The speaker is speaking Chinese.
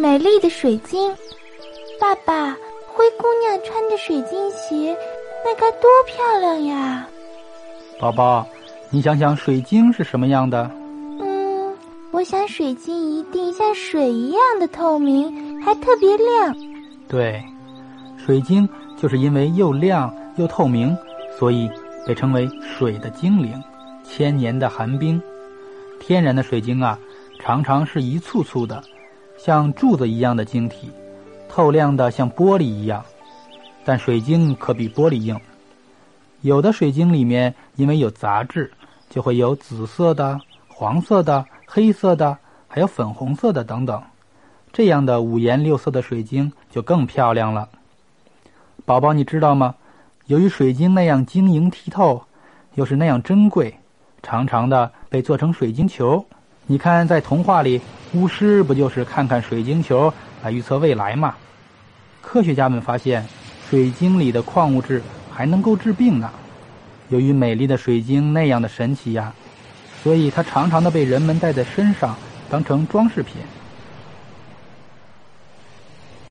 美丽的水晶。爸爸，灰姑娘穿着水晶鞋，那该多漂亮呀！宝宝，你想想水晶是什么样的？嗯，我想水晶一定像水一样的透明，还特别亮。对，水晶就是因为又亮又透明，所以被称为水的精灵，千年的寒冰。天然的水晶啊，常常是一簇簇的，像柱子一样的晶体，透亮的像玻璃一样。但水晶可比玻璃硬。有的水晶里面因为有杂质，就会有紫色的、黄色的、黑色的，还有粉红色的等等。这样的五颜六色的水晶就更漂亮了。宝宝，你知道吗？由于水晶那样晶莹剔透，又是那样珍贵，常常的被做成水晶球。你看，在童话里，巫师不就是看看水晶球来预测未来吗？科学家们发现，水晶里的矿物质。还能够治病呢。由于美丽的水晶那样的神奇呀，所以它常常的被人们带在身上，当成装饰品。